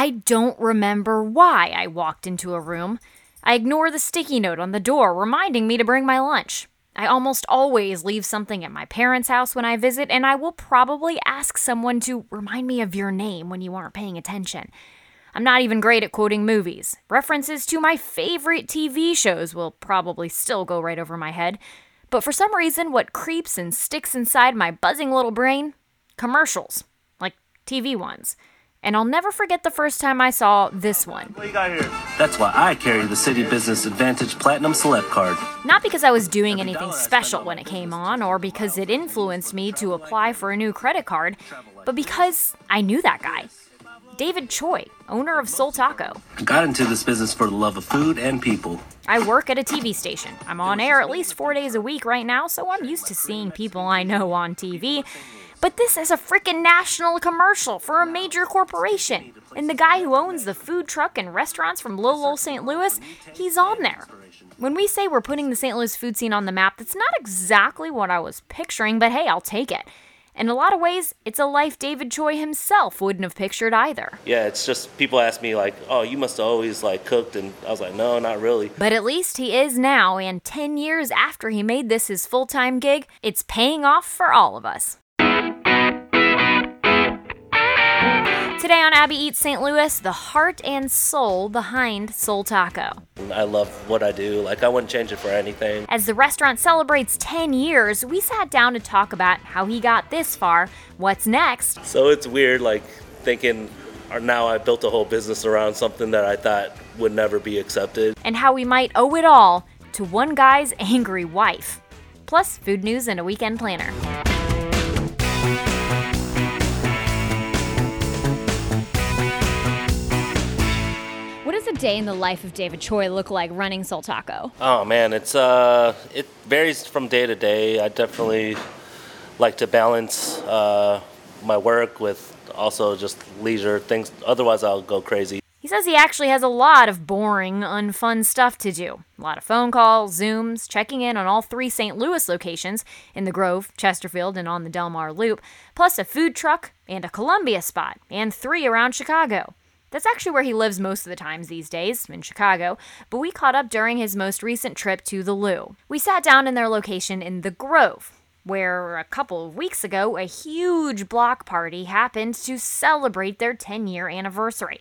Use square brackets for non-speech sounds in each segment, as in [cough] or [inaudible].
I don't remember why I walked into a room. I ignore the sticky note on the door reminding me to bring my lunch. I almost always leave something at my parents' house when I visit, and I will probably ask someone to remind me of your name when you aren't paying attention. I'm not even great at quoting movies. References to my favorite TV shows will probably still go right over my head. But for some reason, what creeps and sticks inside my buzzing little brain? Commercials. Like TV ones. And I'll never forget the first time I saw this one. What you got here? That's why I carry the CitiBusiness AAdvantage Platinum Select Card. Not because I was doing anything special when it came on, or because it influenced me to apply for a new credit card, but because I knew that guy. David Choi, owner of Soul Taco. I got into this business for the love of food and people. I work at a TV station. I'm on air at least four days a week right now, so I'm used to seeing people I know on TV. But this is a freaking national commercial for a major corporation. And the guy who owns the food truck and restaurants from Lowell, St. Louis, he's on there. When we say we're putting the St. Louis food scene on the map, that's not exactly what I was picturing, but hey, I'll take it. In a lot of ways, it's a life David Choi himself wouldn't have pictured either. Yeah, it's just people ask me like, "Oh, you must have always like cooked," and I was like, "No, not really." But at least he is now, and 10 years after he made this his full time gig, it's paying off for all of us. Today on Abby Eats St. Louis, the heart and soul behind Soul Taco. I love what I do. Like I wouldn't change it for anything. As the restaurant celebrates 10 years, we sat down to talk about how he got this far, what's next, So it's weird, like thinking, uh, now I built a whole business around something that I thought would never be accepted. and how we might owe it all to one guy's [laughs] angry wife. Plus, food news and a weekend planner. A day in the life of David Choi look like running Soul Taco? Oh man, it's uh, it varies from day to day. I definitely like to balance uh, my work with also just leisure things. Otherwise, I'll go crazy. He says he actually has a lot of boring, unfun stuff to do. A lot of phone calls, Zooms, checking in on all three St. Louis locations in the Grove, Chesterfield, and on the Delmar Loop, plus a food truck and a Columbia spot, and three around Chicago. That's actually where he lives most of the times these days, in Chicago, but we caught up during his most recent trip to the Lou. We sat down in their location in the Grove, where a couple of weeks ago a huge block party happened to celebrate their 10 year anniversary.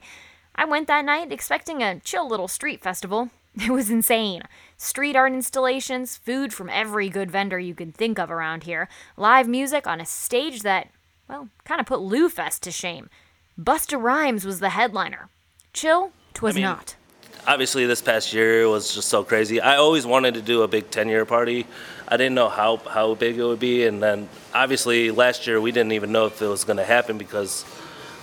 I went that night expecting a chill little street festival. [laughs] It was insane. Street art installations, food from every good vendor you can think of around here, live music on a stage that, well, kind of put Lou Fest to shame. Busta Rhymes was the headliner. Chill, twas mean, not. Obviously, this past year was just so crazy. I always wanted to do a big 10 year party. I didn't know how, how big it would be. And then obviously, last year, we didn't even know if it was going to happen because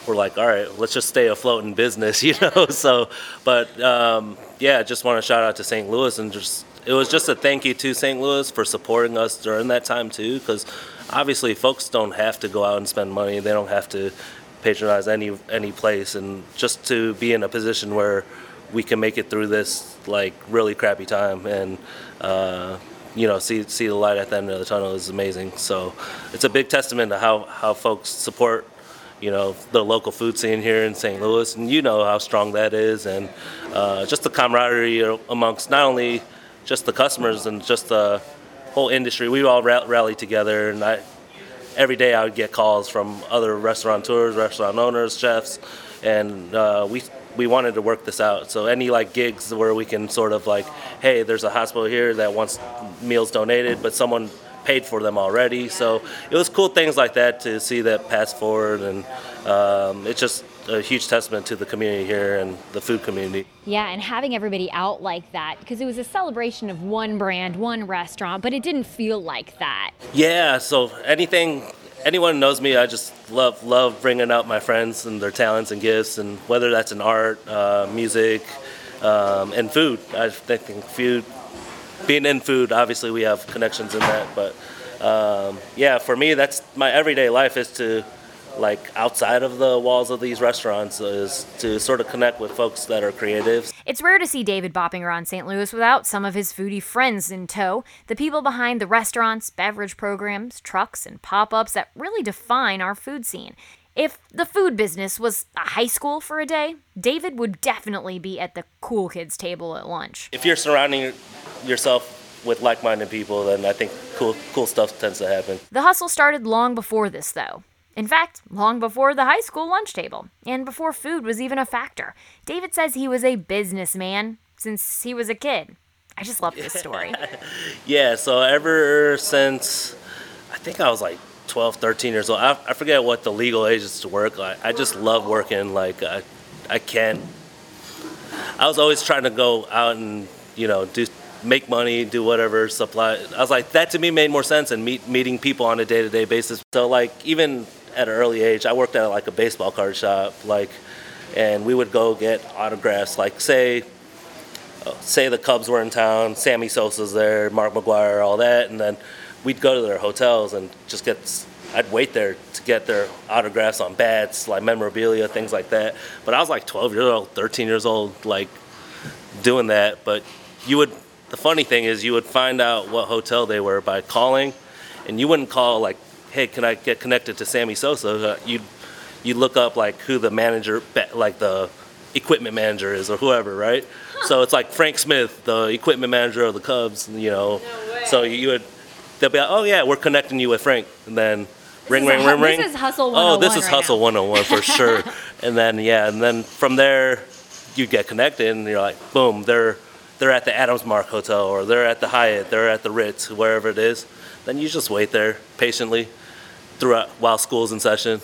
we're like, all right, let's just stay afloat in business, [laughs] you know? [laughs] so, but um, yeah, just want to shout out to St. Louis and just, it was just a thank you to St. Louis for supporting us during that time too, because obviously folks don't have to go out and spend money. They don't have to patronize any any place, and just to be in a position where we can make it through this like really crappy time and. Uh, you know, see see the light at the end of the tunnel is amazing. So, it's a big testament to how how folks support you know the local food scene here in St. Louis, and you know how strong that is, and uh, just the camaraderie amongst not only just the customers and just the whole industry. We all rally together, and I every day I would get calls from other restaurateurs, restaurant owners, chefs, and uh, we we wanted to work this out. So any like gigs where we can sort of like, hey, there's a hospital here that wants meals donated, but someone paid for them already. So it was cool things like that to see that pass forward, and um, it's just a huge testament to the community here and the food community. Yeah, and having everybody out like that, because it was a celebration of one brand, one restaurant, but it didn't feel like that. Yeah, so anything, anyone who knows me, I just love love bringing out my friends and their talents and gifts, and whether that's in art, uh, music, um, and food. I think food, being in food, obviously we have connections in that, but um, yeah, for me, that's my everyday life is to like outside of the walls of these restaurants is to sort of connect with folks that are creatives. It's rare to see David bopping around St. Louis without some of his foodie friends in tow, the people behind the restaurants, beverage programs, trucks, and pop ups that really define our food scene. If the food business was a high school for a day, David would definitely be at the cool kids table at lunch. If you're surrounding yourself with like-minded people, then I think cool cool stuff tends to happen. The hustle started long before this, though. In fact, long before the high school lunch table, and before food was even a factor. David says he was a businessman since he was a kid. I just love this story. [laughs] Yeah, so ever since I think I was like 12, 13 years old, I, I forget what the legal age is to work. I, I just love working. Like I, I can't. I was always trying to go out and you know do make money, do whatever supply. I was like that to me made more sense than meet, meeting people on a day to day basis. So like even at an early age, I worked at like a baseball card shop, like, and we would go get autographs. Like say say the Cubs were in town, Sammy Sosa's there, Mark McGwire, all that, and then we'd go to their hotels and just get. I'd wait there to get their autographs on bats, like memorabilia, things like that. But I was like 12 years old, 13 years old, like doing that. But you would. The funny thing is, you would find out what hotel they were by calling, and you wouldn't call like, "Hey, can I get connected to Sammy Sosa?" Uh, you'd you look up like who the manager, like the equipment manager is or whoever, right? So it's like Frank Smith, the equipment manager of the Cubs, you know. No so you would, they'll be like, oh yeah, we're connecting you with Frank, and then ring, ring, a ring, ring. this is Hustle Oh, this oh is right Hustle now. 101 for [laughs] sure. and then yeah, and then from there, you get connected, and you're like, boom, they're they're at the Adams Mark Hotel, or they're at the Hyatt, they're at the Ritz, wherever it is. Then you just wait there patiently throughout while school's in session.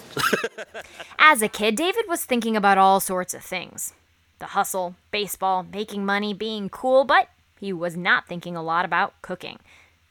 [laughs] As a kid, David was thinking about all sorts of things the hustle, baseball, making money, being cool, but he was not thinking a lot about cooking.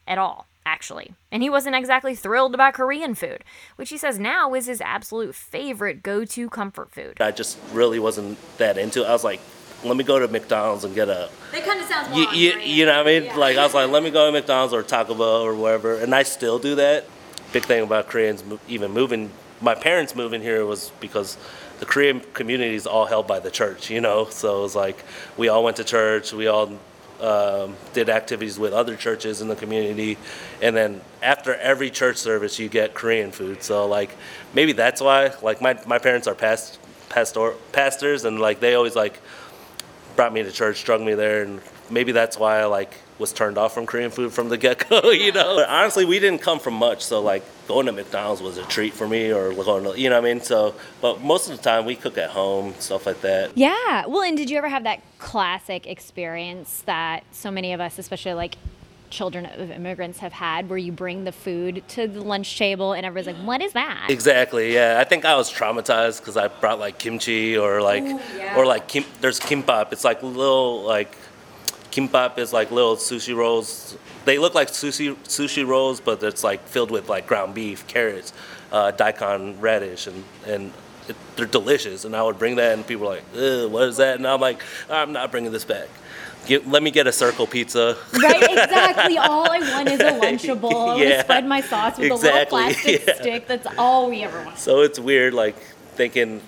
At all, actually. And he wasn't exactly thrilled about Korean food, which he says now is his absolute favorite go to comfort food. I just really wasn't that into it. I was like, let me go to McDonald's and get a That kind of sounds more you, on you, you know what I mean? Yeah. Like I was like, let me go to McDonald's or Taco Bell or wherever, and I still do that. Big thing about Koreans even moving. My parents moving here was because the Korean community is all held by the church, you know. So it was like we all went to church, we all um, did activities with other churches in the community, and then after every church service, you get Korean food. So like maybe that's why. Like my my parents are past pastor pastors, and like they always like brought me to church, drug me there, and maybe that's why I like was turned off from Korean food from the get go. [laughs] You know, but honestly, we didn't come from much, so like going to McDonald's was a treat for me, or going to, you know what I mean. So, but most of the time we cook at home, stuff like that. Yeah. Well, and did you ever have that classic experience that so many of us, especially like children of immigrants, have had where you bring the food to the lunch table and everyone's like, what is that? Exactly. Yeah, I think I was traumatized because I brought like kimchi or like or like kim. There's kimbap. It's like little like kimbap is like little sushi rolls. They look like sushi sushi rolls, but it's like filled with like ground beef, carrots, uh, daikon radish, and and it, they're delicious. And I would bring that, and people are like, "What is that?" And I'm like, "I'm not bringing this back. Get, let me get a circle pizza." Right, [laughs] exactly. All I want is a [laughs] Lunchable. I Yeah, spread my sauce with exactly, a little [laughs] plastic yeah. stick. That's all we ever want. So it's weird, like thinking,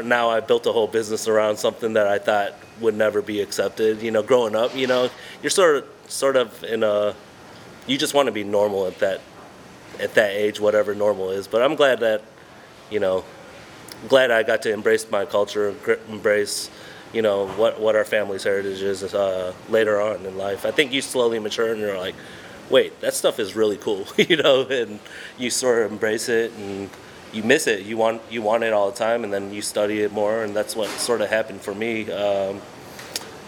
now I built a whole business around something that I thought would never be accepted. You know, growing up, you know, you're sort of, sort of in a, you just want to be normal at that, at that age, whatever normal is. But I'm glad that, you know, glad I got to embrace my culture, embrace, you know, what what our family's heritage is uh, later on in life. I think you slowly mature and you're like, wait, that stuff is really cool, [laughs] you know, and you sort of embrace it and you miss it. You want you want it all the time, and then you study it more, and that's what sort of happened for me. Um,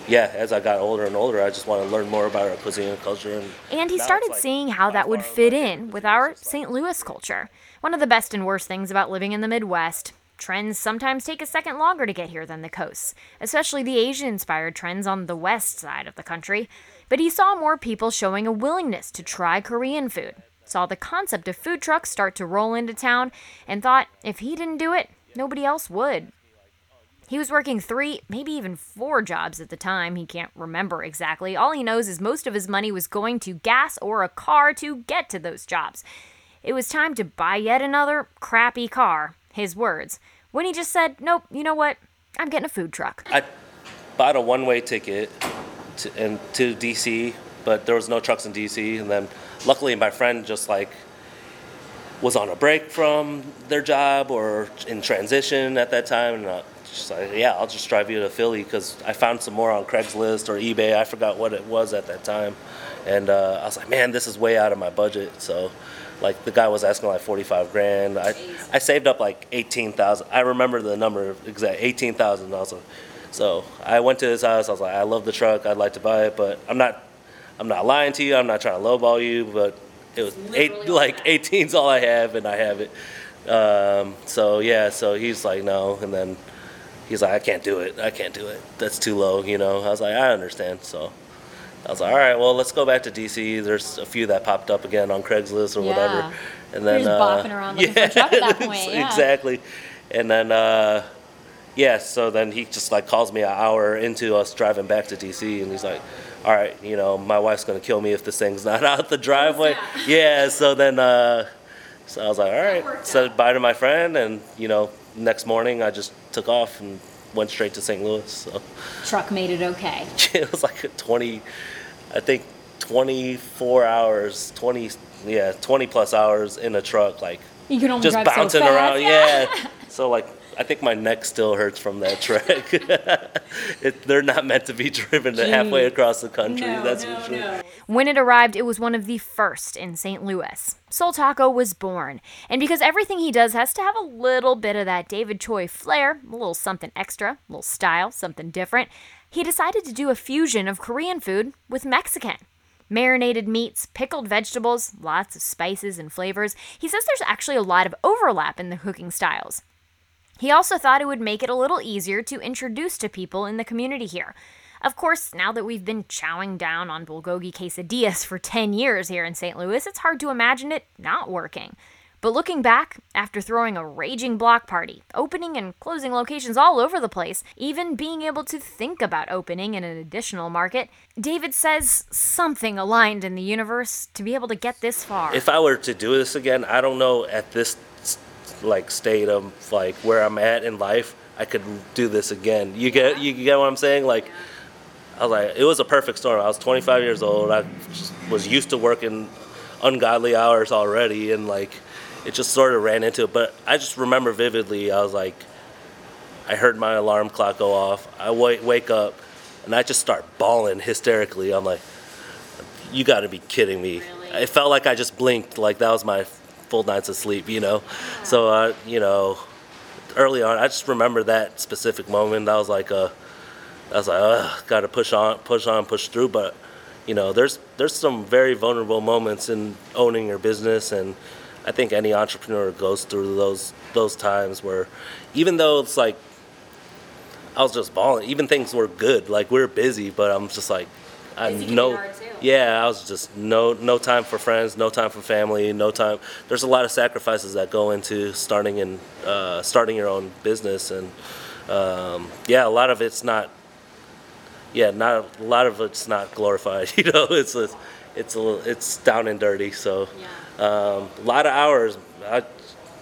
yeah, as I got older and older, I just want to learn more about our cuisine and culture. And, And he started like seeing how that would fit in with our is just, like, St. Louis culture. One of the best and worst things about living in the Midwest. Trends sometimes take a second longer to get here than the coasts, especially the Asian inspired trends on the west side of the country. But he saw more people showing a willingness to try Korean food, saw the concept of food trucks start to roll into town, and thought if he didn't do it, nobody else would. He was working three, maybe even four jobs at the time. He can't remember exactly. All he knows is most of his money was going to gas or a car to get to those jobs. It was time to buy yet another crappy car, his words, when he just said, Nope, you know what? I'm getting a food truck. I bought a one-way ticket to, and to DC, but there was no trucks in DC. And then, luckily, my friend just like was on a break from their job or in transition at that time, and uh, just like, yeah, I'll just drive you to Philly because I found some more on Craigslist or eBay. I forgot what it was at that time, and uh, I was like, man, this is way out of my budget. So, like the guy was asking like forty five grand. I I saved up like eighteen thousand. I remember the number exact eighteen thousand. Also, so I went to his house. I was like, I love the truck. I'd like to buy it, but I'm not. I'm not lying to you. I'm not trying to lowball you, but it was eight like 18's all I have, and I have it. Um, so yeah, so he's like no, and then he's like I can't do it. I can't do it. That's too low, you know. I was like I understand. So I was like all right, well let's go back to DC. There's a few that popped up again on Craigslist or Yeah. whatever, and then uh, bopping around looking for a [laughs] truck at that [laughs] point, yeah. exactly, and then. Uh, yeah, so then he just like calls me an hour into us driving back to DC, and he's like, "All right, you know, my wife's gonna kill me if this thing's not [laughs] out the driveway." Yeah, so then, uh, so I was like, "All right," said bye to my friend, and you know, next morning I just took off and went straight to St. Louis. So Truck made it okay. [laughs] it was like a twenty, I think, twenty-four hours, twenty, yeah, twenty plus hours in a truck, like You can only just so bouncing fast, around. yeah. Yeah. [laughs] So like, I think my neck still hurts from that trek. [laughs] it, they're not meant to be driven halfway across the country. that's for sure. When it arrived, it was one of the first in St. Louis. Soul Taco was born, and because everything he does has to have a little bit of that David Choi flair, a little something extra, a little style, something different, he decided to do a fusion of Korean food with Mexican. Marinated meats, pickled vegetables, lots of spices and flavors. He says there's actually a lot of overlap in the cooking styles. He also thought it would make it a little easier to introduce to people in the community here. Of course, now that we've been chowing down on bulgogi quesadillas for [laughs] 10 years here in St. Louis, it's hard to imagine it not working. But looking back, after throwing a raging block party, opening and closing locations all over the place, even being able to think about opening in an additional market, David says something aligned in the universe to be able to get this far. If I were to do this again, I don't know at this like state of like where I'm at in life, I could do this again. You get you get what I'm saying? Like I was like, it was a perfect storm. I was 25 years old. I was used to working ungodly hours already, and like it just sort of ran into it. But I just remember vividly. I was like, I heard my alarm clock go off. I wake wake up, and I just start bawling hysterically. I'm like, you got to be kidding me. It felt like I just blinked. Like that was my full nights of sleep. You know, so uh, you know, early on, I just remember that specific moment. That was like a I was like, Ugh, got to push on, push on, push through. But you know, there's there's some very vulnerable moments in owning your business, and I think any entrepreneur goes through those those times where, even though it's like, I was just bawling. Even things were good, like we are busy, but I'm just like, I Busy can be no, hard, too. yeah, I was just no no time for friends, no time for family, no time. There's a lot of sacrifices that go into starting and uh, starting your own business, and um, yeah, a lot of it's not yeah, not a lot of it's not glorified. [laughs] You know, it's a, it's a little, it's down and dirty. So, um, a lot of hours. I,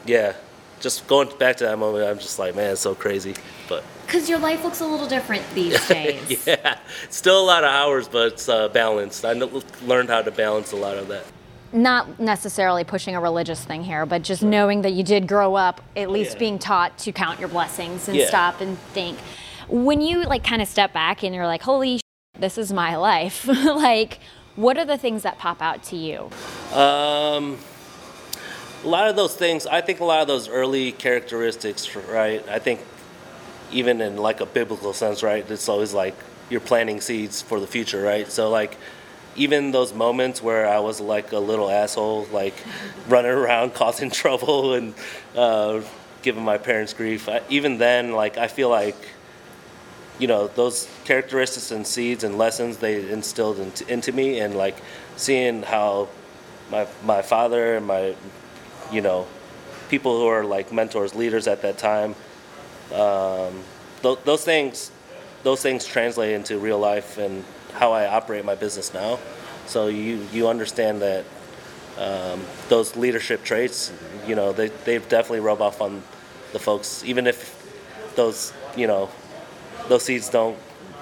yeah, just going back to that moment, I'm just like, man, it's so crazy. But Because your life looks a little different these [laughs] days. yeah, still a lot of hours, but it's uh, balanced. I learned how to balance a lot of that. Not necessarily pushing a religious thing here, but just knowing that you did grow up at least Yeah. being taught to count your blessings and Yeah. stop and think. When you like kind of step back and you're like, holy, sh- this is my [laughs] life. like, what are the things that pop out to you? Um, a lot of those things, I think a lot of those early characteristics, right? I think even in like a biblical sense, right? It's always like you're planting seeds for the future, right? So like even those moments where I was like a little asshole, like [laughs] running around [laughs] causing trouble and uh, giving my parents grief, I, even then, like I feel like you know those characteristics and seeds and lessons they instilled into, into me and like seeing how my my father and my you know people who are like mentors leaders at that time um, th- those things those things translate into real life and how I operate my business now so you you understand that um, those leadership traits you know they, they definitely rub off on the folks even if those you know those seeds don't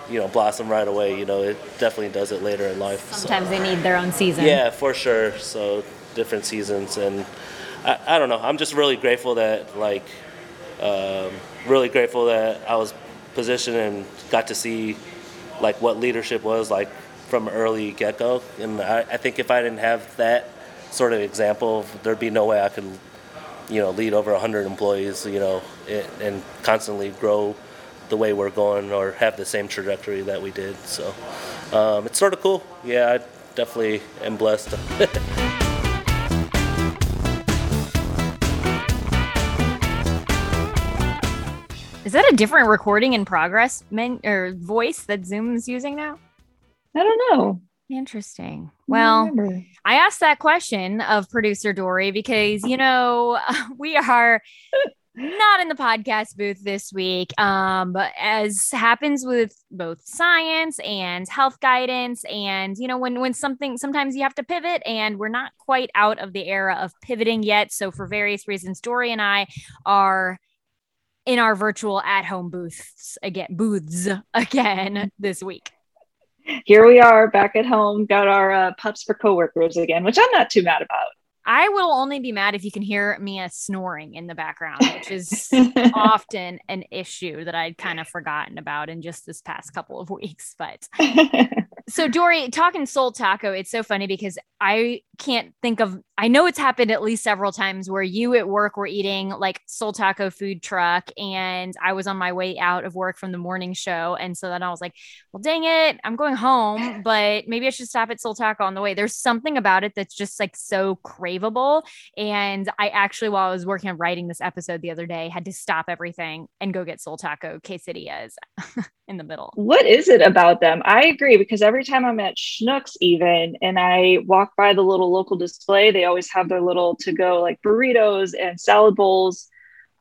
you know blossom right away you know it definitely does it later in life so. Sometimes they need their own season. Yeah, for sure. So different seasons, and I, I don't know. I'm just really grateful that like um, really grateful that I was positioned and got to see like what leadership was like from early get go. And I, I think if I didn't have that sort of example, there'd be no way I could you know lead over 100 employees you know and constantly grow the way we're going or have the same trajectory that we did so um, it's sort of cool yeah i definitely am blessed [laughs] Is that a different recording in progress men- or voice that Zoom's using now? I don't know. Interesting. Well, I asked that question of producer Dory because, you know, [laughs] we are [laughs] not in the podcast booth this week. Um, but as happens with both science and health guidance, and you know, when when something sometimes you have to pivot, and we're not quite out of the era of pivoting yet. So for various reasons, Dory and I are in our virtual at-home booths again, booths [laughs] again this week. Here we are back at home, got our uh, pups for coworkers again, which I'm not too mad about. I will only be mad if you can hear Mia snoring in the background, which is [laughs] often an issue that I'd kind of forgotten about in just this past couple of weeks. But [laughs] so Dory, talking soul taco, it's so funny because I can't think of I know it's happened at least several times where you at work were eating like soul taco food truck and I was on my way out of work from the morning show. And so then I was like, well dang it, I'm going home, [laughs] but maybe I should stop at soul taco on the way. There's something about it that's just like so craveable. And I actually while I was working on writing this episode the other day had to stop everything and go get soul taco quesadillas [laughs] in the middle. What is it about them? I agree because every time I'm at Schnucks even and I walk by the little local display, they always have their little to go like burritos and salad bowls.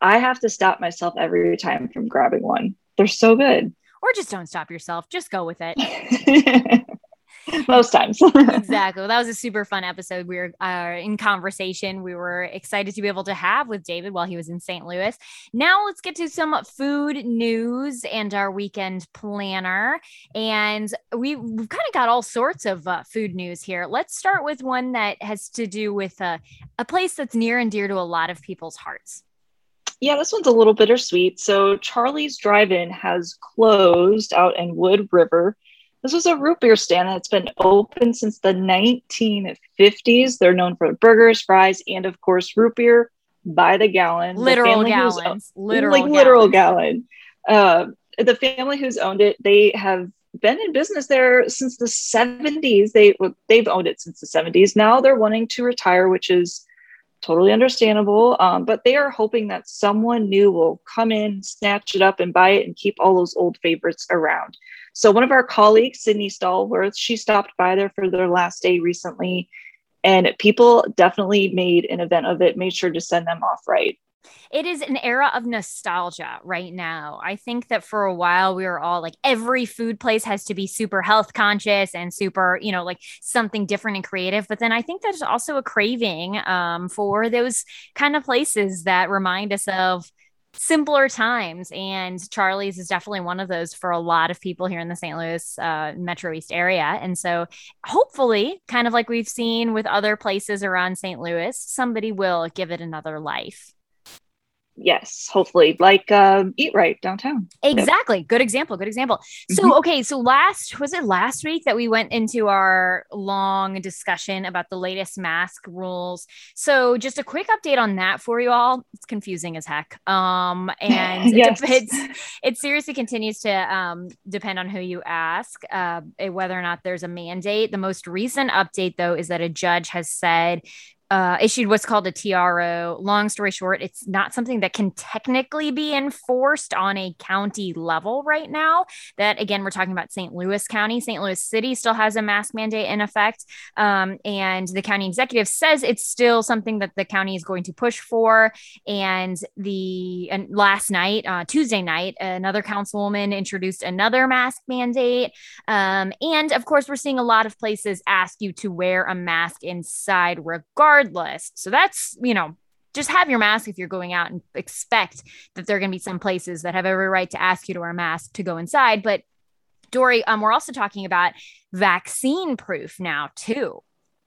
I have to stop myself every time from grabbing one. They're so good. Or just don't stop yourself, just go with it. [laughs] [laughs] most times. [laughs] exactly. Well, that was a super fun episode. We were uh, in conversation. We were excited to be able to have with David while he was in St. Louis. Now let's get to some food news and our weekend planner. And we, have kind of got all sorts of uh, food news here. Let's start with one that has to do with uh, a place that's near and dear to a lot of people's hearts. Yeah, this one's a little bittersweet. So, Charlie's Drive In has closed out in Wood River. This was a root beer stand that's been open since the 1950s. They're known for burgers, fries, and of course, root beer by the gallon. Literal the gallons. Literal like literal gallon. Uh, the family who's owned it, they have been in business there since the 70s. They they've owned it since the 70s. Now they're wanting to retire, which is totally understandable. Um, but they are hoping that someone new will come in, snatch it up, and buy it, and keep all those old favorites around. So one of our colleagues, Sydney Stallworth, she stopped by there for their last day recently, and people definitely made an event of it. Made sure to send them off right. It is an era of nostalgia right now. I think that for a while we were all like, every food place has to be super health conscious and super, you know, like something different and creative. But then I think there's also a craving um, for those kind of places that remind us of simpler times and charlie's is definitely one of those for a lot of people here in the st louis uh, metro east area and so hopefully kind of like we've seen with other places around st louis somebody will give it another life yes hopefully. Like um, eat right downtown. Exactly. Good example good example. So mm-hmm. okay so last was it last week that we went into our long discussion about the latest mask rules? So just a quick update on that for you all. It's confusing as heck. Um and [laughs] yes. it, it seriously continues to um, depend on who you ask uh, whether or not there's a mandate. The most recent update though is that a judge has said uh, issued what's called a TRO. Long story short, it's not something that can technically be enforced on a county level right now. That again, we're talking about St. Louis County. St. Louis City still has a mask mandate in effect, um, and the county executive says it's still something that the county is going to push for. And the and last night, uh, Tuesday night, another councilwoman introduced another mask mandate, um, and of course, we're seeing a lot of places ask you to wear a mask inside, regardless regardless. So that's, you know, just have your mask if you're going out and expect that there are going to be some places that have every right to ask you to wear a mask to go inside. But Dory, um, we're also talking about vaccine proof now too.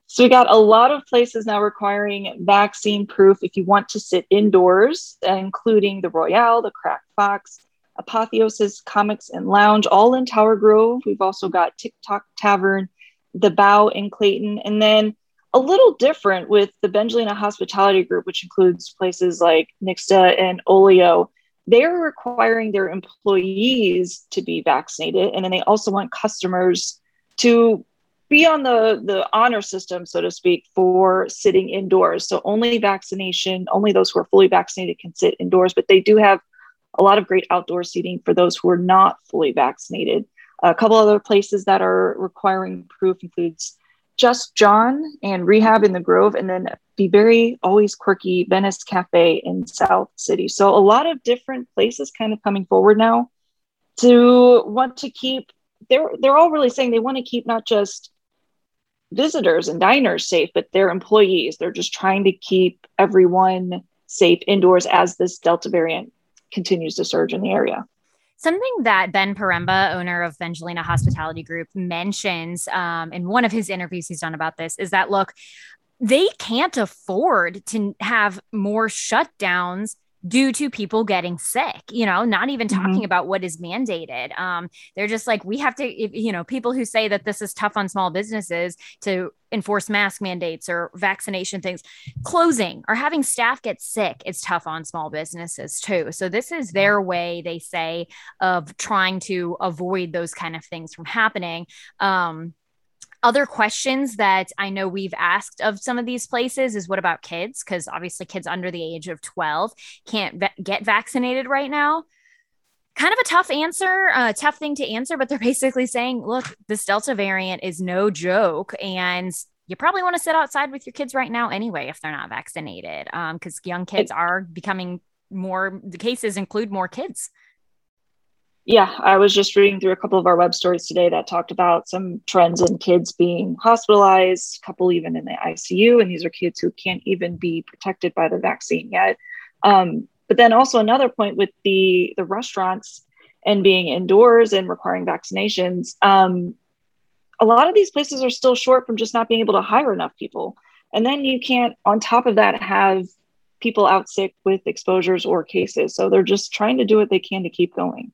So we got a lot of places now requiring vaccine proof if you want to sit indoors, including the Royale, the Cracked Fox, Apotheosis Comics and Lounge, all in Tower Grove. We've also got Tick Tock Tavern, the Bow in Clayton, and then a little different with the Bengelina Hospitality Group, which includes places like Nixta and Olio. They're requiring their employees to be vaccinated, and then they also want customers to be on the the honor system, so to speak, for sitting indoors. So only vaccination, only those who are fully vaccinated can sit indoors, but they do have a lot of great outdoor seating for those who are not fully vaccinated. A couple other places that are requiring proof includes Just John and Rehab in the Grove, and then the very always quirky Venice Cafe in South City. So a lot of different places kind of coming forward now to want to keep. They're they're all really saying they want to keep not just visitors and diners safe, but their employees. They're just trying to keep everyone safe indoors as this Delta variant continues to surge in the area. Something that Ben Poremba, owner of Bengelina Hospitality Group, mentions um, in one of his interviews he's done about this is that look, they can't afford to have more shutdowns due to people getting sick you know not even mm-hmm. talking mm-hmm. about what is mandated um they're just like we have to you know people who say that this is tough on small businesses to enforce mask mandates or vaccination things closing or having staff get sick is tough on small businesses too so this is their way they say of trying to avoid those kind of things from happening um other questions that I know we've asked of some of these places is what about kids? Because obviously, kids under the age of 12 can't va- get vaccinated right now. Kind of a tough answer, a uh, tough thing to answer, but they're [laughs] basically saying, look, this Delta variant is no joke. And you probably want to sit outside with your kids right now anyway if they're not vaccinated. Because um, young kids are becoming more, the cases include more kids yeah, I was just reading through a couple of our web stories today that talked about some trends in kids being hospitalized, a couple even in the ICU, and these are kids who can't even be protected by the vaccine yet. Um, but then also another point with the the restaurants and being indoors and requiring vaccinations. Um, a lot of these places are still short from just not being able to hire enough people, and then you can't, on top of that, have people out sick with exposures or cases. So they're just trying to do what they can to keep going.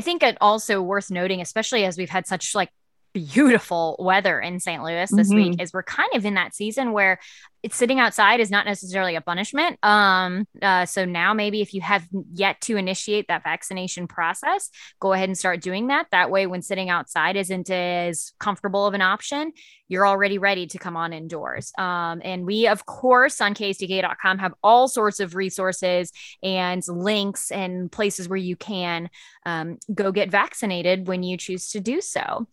I think it also worth noting, especially as we've had such like beautiful weather in St. Louis this mm-hmm. week, is we're kind of in that season where it's sitting outside is not necessarily a punishment. Um, uh, so now maybe if you have yet to initiate that vaccination process, go ahead and start doing that. That way, when sitting outside isn't as comfortable of an option, you're already ready to come on indoors. Um, and we, of course, on ksdk.com have all sorts of resources and links and places where you can um, go get vaccinated when you choose to do so.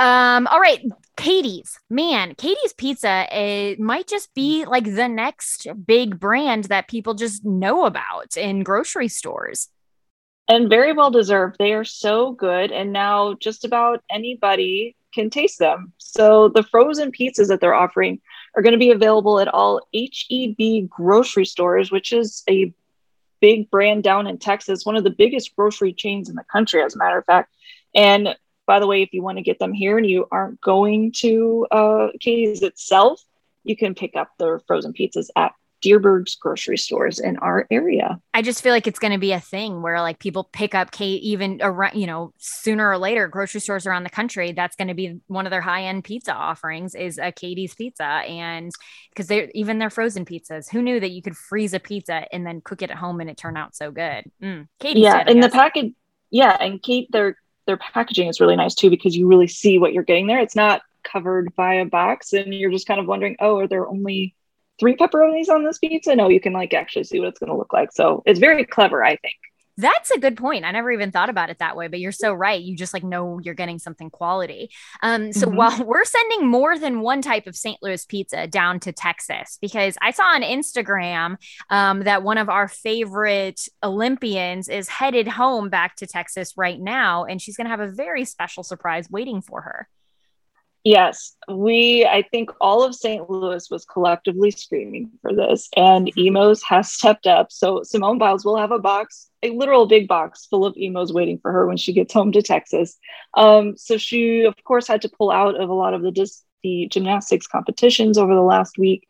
Um, all right, Katie's. Man, Katie's Pizza it might just be like the next big brand that people just know about in grocery stores. And very well deserved. They are so good. And now just about anybody can taste them. So the frozen pizzas that they're offering are going to be available at all HEB grocery stores, which is a big brand down in Texas, one of the biggest grocery chains in the country, as a matter of fact. And by the way, if you want to get them here and you aren't going to uh, Katie's itself, you can pick up the frozen pizzas at Dierberg's grocery stores in our area. I just feel like it's going to be a thing where like people pick up Kate even around, you know, sooner or later, grocery stores around the country. That's going to be one of their high end pizza offerings is a Katie's pizza. And because they're even their frozen pizzas, who knew that you could freeze a pizza and then cook it at home and it turned out so good? Mm, Katie's yeah. and the package, yeah. And Kate, they're their packaging is really nice too because you really see what you're getting there. It's not covered by a box and you're just kind of wondering, oh, are there only three pepperonis on this pizza? No, you can like actually see what it's going to look like. So it's very clever, I think. That's a good point. I never even thought about it that way, but you're so right. You just like know you're getting something quality. Um, so mm-hmm. while we're sending more than one type of St. Louis pizza down to Texas, because I saw on Instagram um, that one of our favorite Olympians is headed home back to Texas right now, and she's going to have a very special surprise waiting for her. Yes, we, I think all of St. Louis was collectively screaming for this, and mm-hmm. Has stepped up. So Simone Biles will have a box, a literal big box full of Imo's waiting for her when she gets home to Texas. Um, so she, of course, had to pull out of a lot of the dis- the gymnastics competitions over the last week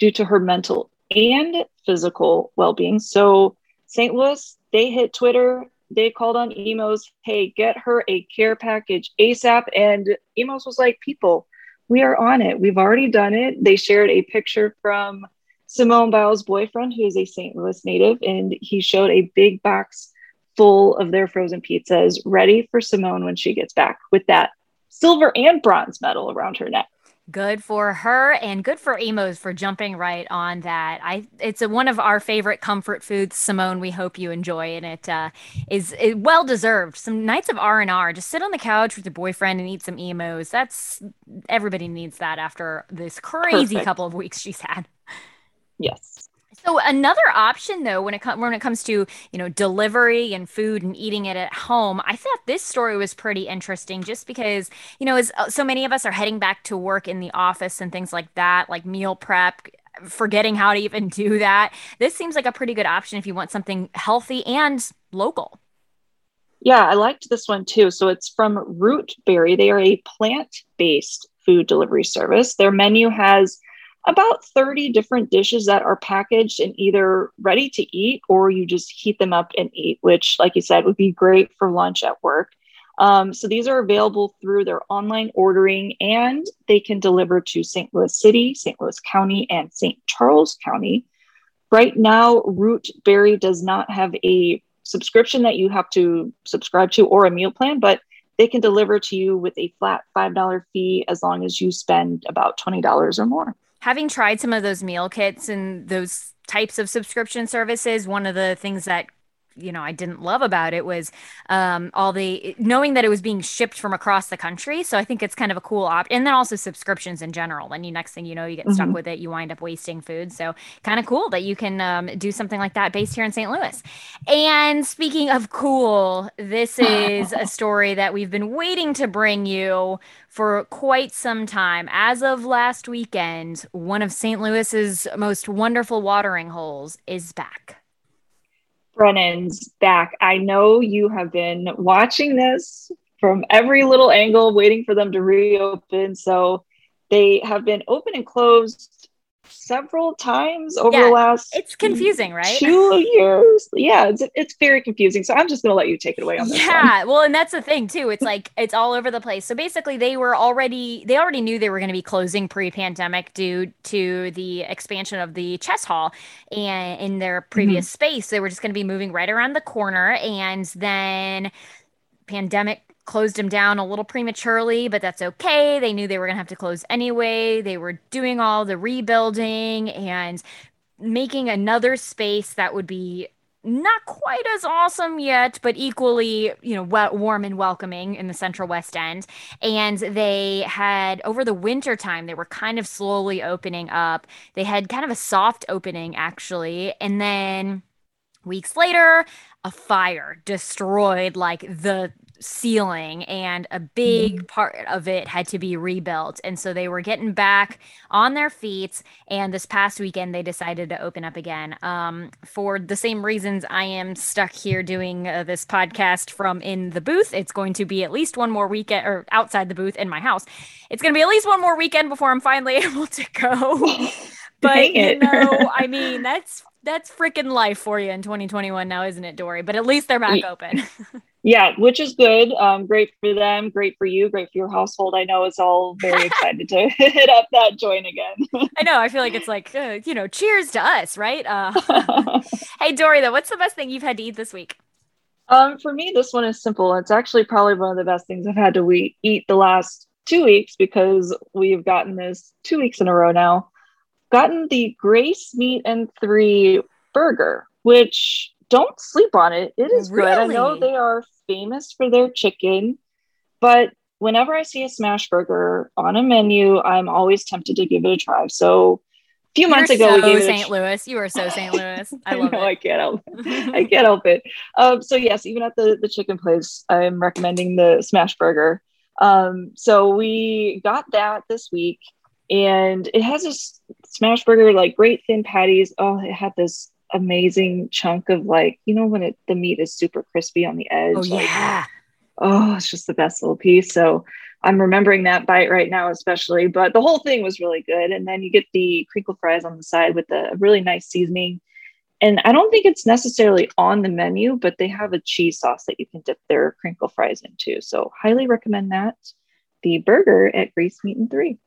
due to her mental and physical well being. So, St. Louis, they hit Twitter. They called on Imo's, hey, get her a care package ASAP. And Imo's was like, people, we are on it. We've already done it. They shared a picture from Simone Biles' boyfriend, who is a St. Louis native, and he showed a big box full of their frozen pizzas ready for Simone when she gets back with that silver and bronze medal around her neck. Good for her and good for Imo's for jumping right on that. I it's a, one of our favorite comfort foods, Simone. We hope you enjoy and it uh, is it, well deserved. Some nights of R and R. Just sit on the couch with your boyfriend and eat some Imo's. That's everybody needs that after this crazy Perfect. couple of weeks she's had. Yes. So another option though when it comes when it comes to, you know, delivery and food and eating it at home, I thought this story was pretty interesting just because, you know, as uh, so many of us are heading back to work in the office and things like that, like meal prep, forgetting how to even do that. This seems like a pretty good option if you want something healthy and local. Yeah, I liked this one too. So it's from Rootberry. They are a plant-based food delivery service. Their menu has about 30 different dishes that are packaged and either ready to eat or you just heat them up and eat, which, like you said, would be great for lunch at work. Um, so these are available through their online ordering and they can deliver to St. Louis City, St. Louis County, and St. Charles County. Right now, Root Berry does not have a subscription that you have to subscribe to or a meal plan, but they can deliver to you with a flat $5 fee as long as you spend about $20 or more having tried some of those meal kits and those types of subscription services, one of the things that you know I didn't love about it was um, all the knowing that it was being shipped from across the country. So I think it's kind of a cool op, and then also subscriptions in general. And you next thing you know, you get mm-hmm. stuck with it, you wind up wasting food. So kind of cool that you can um, do something like that based here in St. Louis. And speaking of cool, this is a [laughs] story that we've been waiting to bring you for quite some time. As of last weekend, one of St. Louis's most wonderful watering holes is back. Brennan's back. I know you have been watching this from every little angle, waiting for them to reopen. So they have been open and closed several times over yeah, the last it's confusing right? two years. Yeah it's, it's very confusing. So i'm just going to let you take it away on this yeah one. well and that's the thing too. It's like it's all over the place. So basically they were already they already knew they were going to be closing pre-pandemic due to the expansion of the chess hall. And in their previous mm-hmm. space they were just going to be moving right around the corner. And then pandemic closed them down a little prematurely, but that's okay. They knew they were going to have to close anyway. They were doing all the rebuilding and making another space that would be not quite as awesome yet, but equally, you know, warm and welcoming in the Central West End. And they had over the winter time, they were kind of slowly opening up. They had kind of a soft opening actually, and then weeks later, a fire destroyed like the ceiling and a big mm-hmm. part of it had to be rebuilt and so they were getting back on their feet and this past weekend they decided to open up again. Um, for the same reasons i am stuck here doing uh, this podcast from in the booth it's going to be at least one more weekend or outside the booth in my house. It's going to be at least one more weekend before i'm finally [laughs] able to go but you know [laughs] i mean that's that's freaking life for you in 2021 now isn't it dory but at least they're back open [laughs] yeah, which is good. Um, great for them, great for you, great for your household. I know it's all very [laughs] excited to hit up that joint again. I know. I feel like it's like uh, you know, cheers to us, right? Uh, hey, Dory, though, what's the best thing you've had to eat this week? Um, for me, this one is simple. It's actually probably one of the best things I've had to we- eat the last two weeks because we've gotten this two weeks in a row now. Gotten the Grace Meat and Three burger, which don't sleep on it. It is really? good. I know they are famous for their chicken, but whenever I see a smash burger on a menu, I'm always tempted to give it a try. So a few You're months ago, so we gave St. Louis. You are so [laughs] St. Louis. I love know, it. I can't help. It. [laughs] I can't help it. Um, so yes, even at the the chicken place, I'm recommending the smash burger. Um, so we got that this week, and it has a smash burger like great thin patties. Oh, it had this amazing chunk of like you know when it the meat is super crispy on the edge. Oh yeah. oh, it's just the best little piece. So I'm remembering that bite right now, especially. But the whole thing was really good. And then you get the crinkle fries on the side with a really nice seasoning. And I don't think it's necessarily on the menu, but they have a cheese sauce that you can dip their crinkle fries into. So highly recommend that. The burger at Grace Meat and Three.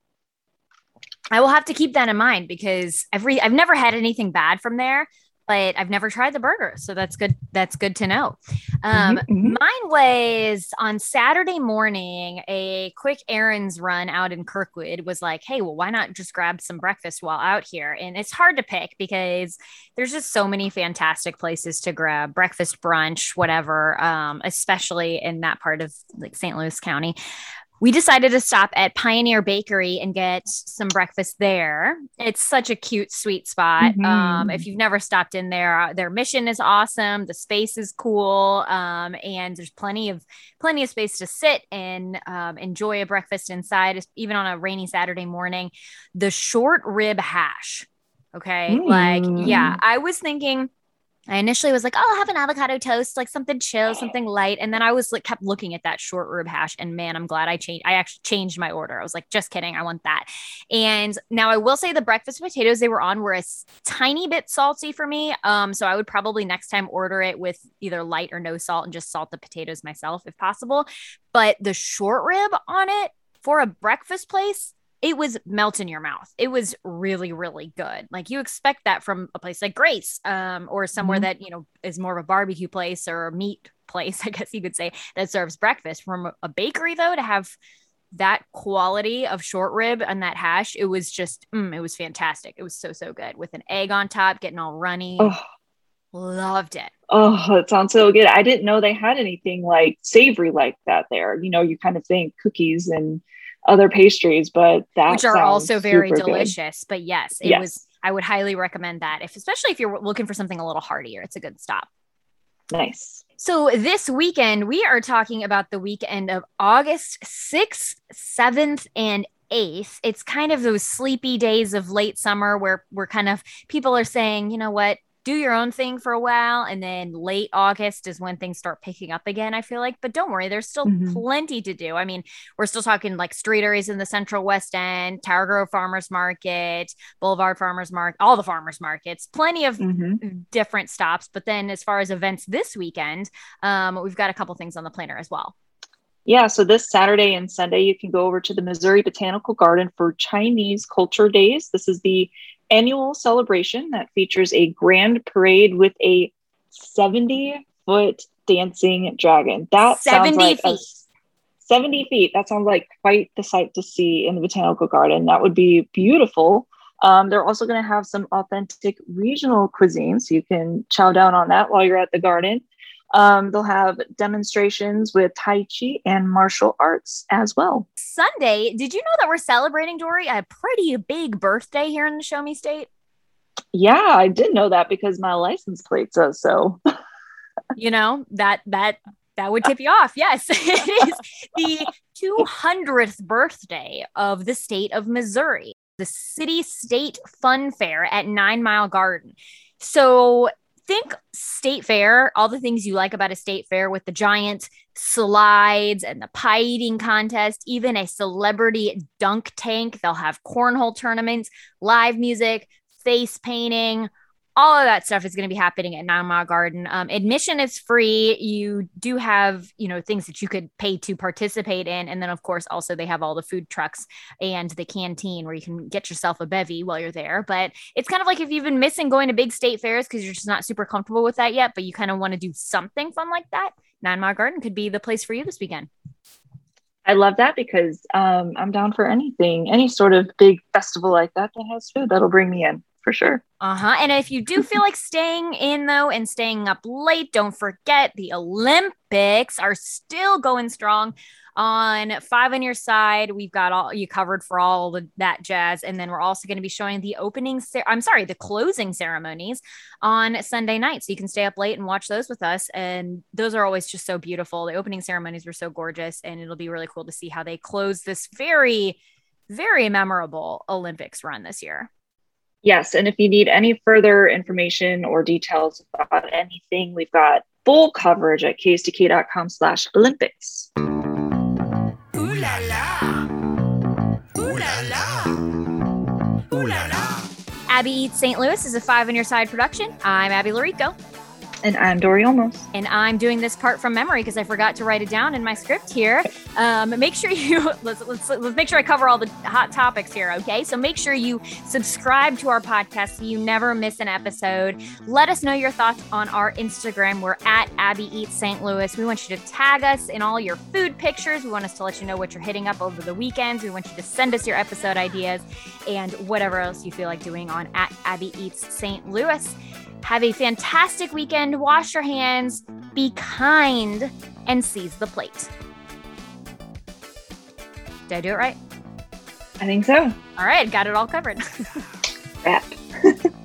I will have to keep that in mind because every I've never had anything bad from there, but I've never tried the burger, so that's good. That's good to know. Um, mm-hmm, mm-hmm. Mine was on Saturday morning. A quick errands run out in Kirkwood was like, hey, well, why not just grab some breakfast while out here? And it's hard to pick because there's just so many fantastic places to grab breakfast, brunch, whatever. Um, especially in that part of like St. Louis County we decided to stop at Pioneer Bakery and get some breakfast there. It's such a cute, sweet spot. Mm-hmm. Um, if you've never stopped in there, uh, their mission is awesome. The space is cool, um, and there's plenty of plenty of space to sit and um, enjoy a breakfast inside, even on a rainy Saturday morning. The short rib hash. Okay, mm. like yeah, I was thinking I initially was like, oh, I'll have an avocado toast, like something chill, something light. And then I was like, kept looking at that short rib hash. And man, I'm glad I changed. I actually changed my order. I was like, just kidding. I want that. And now I will say the breakfast potatoes they were on were a tiny bit salty for me. Um, so I would probably next time order it with either light or no salt and just salt the potatoes myself if possible. But the short rib on it for a breakfast place, it was melt in your mouth. It was really, really good. Like you expect that from a place like Grace, um, or somewhere mm-hmm. that you know is more of a barbecue place or a meat place, [laughs] I guess you could say, that serves breakfast. From a bakery though, to have that quality of short rib and that hash, it was just, mm, it was fantastic. It was so so good with an egg on top, getting all runny. Oh. Loved it. Oh, it sounds so good. I didn't know they had anything like savory like that there. You know, you kind of think cookies and other pastries, but that which are also very delicious. Good. But yes, it yes. was. I would highly recommend that if, especially if you're looking for something a little heartier, it's a good stop. Nice. So this weekend, we are talking about the weekend of August 6th, 7th, and 8th. It's kind of those sleepy days of late summer where we're kind of people are saying, you know what, do your own thing for a while and then late august is when things start picking up again i feel like but don't worry there's still mm-hmm. plenty to do i mean we're still talking like street areas in the central west end tower grove farmers market boulevard farmers market all the farmers markets plenty of mm-hmm. different stops but then as far as events this weekend um, we've got a couple things on the planner as well yeah, so this Saturday and Sunday, you can go over to the Missouri Botanical Garden for Chinese Culture Days. This is the annual celebration that features a grand parade with a 70 foot dancing dragon. That 70 like feet. 70 feet. That sounds like quite the sight to see in the botanical garden. That would be beautiful. Um, they're also going to have some authentic regional cuisine, so you can chow down on that while you're at the garden. Um, they'll have demonstrations with Tai Chi and martial arts as well. Sunday, did you know that we're celebrating, Dory, a pretty big birthday here in the Show Me State? Yeah, I did know that because my license plate says so. [laughs] you know, that, that, that would tip you off. Yes, [laughs] it is the 200th birthday of the state of Missouri, the City State Fun Fair at Nine Mile Garden. So think state fair, all the things you like about a state fair with the giant slides and the pie eating contest, even a celebrity dunk tank. They'll have cornhole tournaments, live music, face painting, all of that stuff is going to be happening at Mile Garden. Um, admission is free. You do have, you know, things that you could pay to participate in, and then of course also they have all the food trucks and the canteen where you can get yourself a bevy while you're there. But it's kind of like if you've been missing going to big state fairs because you're just not super comfortable with that yet, but you kind of want to do something fun like that. Mile Garden could be the place for you this weekend. I love that because um, I'm down for anything, any sort of big festival like that that has food that'll bring me in for sure. Uh huh. And if you do feel like staying in though and staying up late, don't forget the Olympics are still going strong. On five on your side, we've got all you covered for all that jazz, and then we're also going to be showing the opening. I'm sorry, the closing ceremonies on Sunday night, so you can stay up late and watch those with us. And those are always just so beautiful. The opening ceremonies were so gorgeous, and it'll be really cool to see how they close this very, very memorable Olympics run this year. Yes, and if you need any further information or details about anything, we've got full coverage at ksdk.com slash Olympics. Ooh la la. Ooh la la. Ooh la la. Abby Eats St. Louis is a five on your side production. I'm Abby Llorico. And I'm Dory Olmos. And I'm doing this part from memory because I forgot to write it down in my script here. Um, make sure you [laughs] let's, let's let's make sure I cover all the hot topics here. Okay, so make sure you subscribe to our podcast so you never miss an episode. Let us know your thoughts on our Instagram. We're at Abby Eats St. Louis. We want you to tag us in all your food pictures. We want us to let you know what you're hitting up over the weekends. We want you to send us your episode ideas and whatever else you feel like doing on at Abby Eats St. Louis. Have a fantastic weekend. Wash your hands, be kind, and seize the plate. Did I do it right? I think so. All right, got it all covered. [laughs] Wrap. [laughs]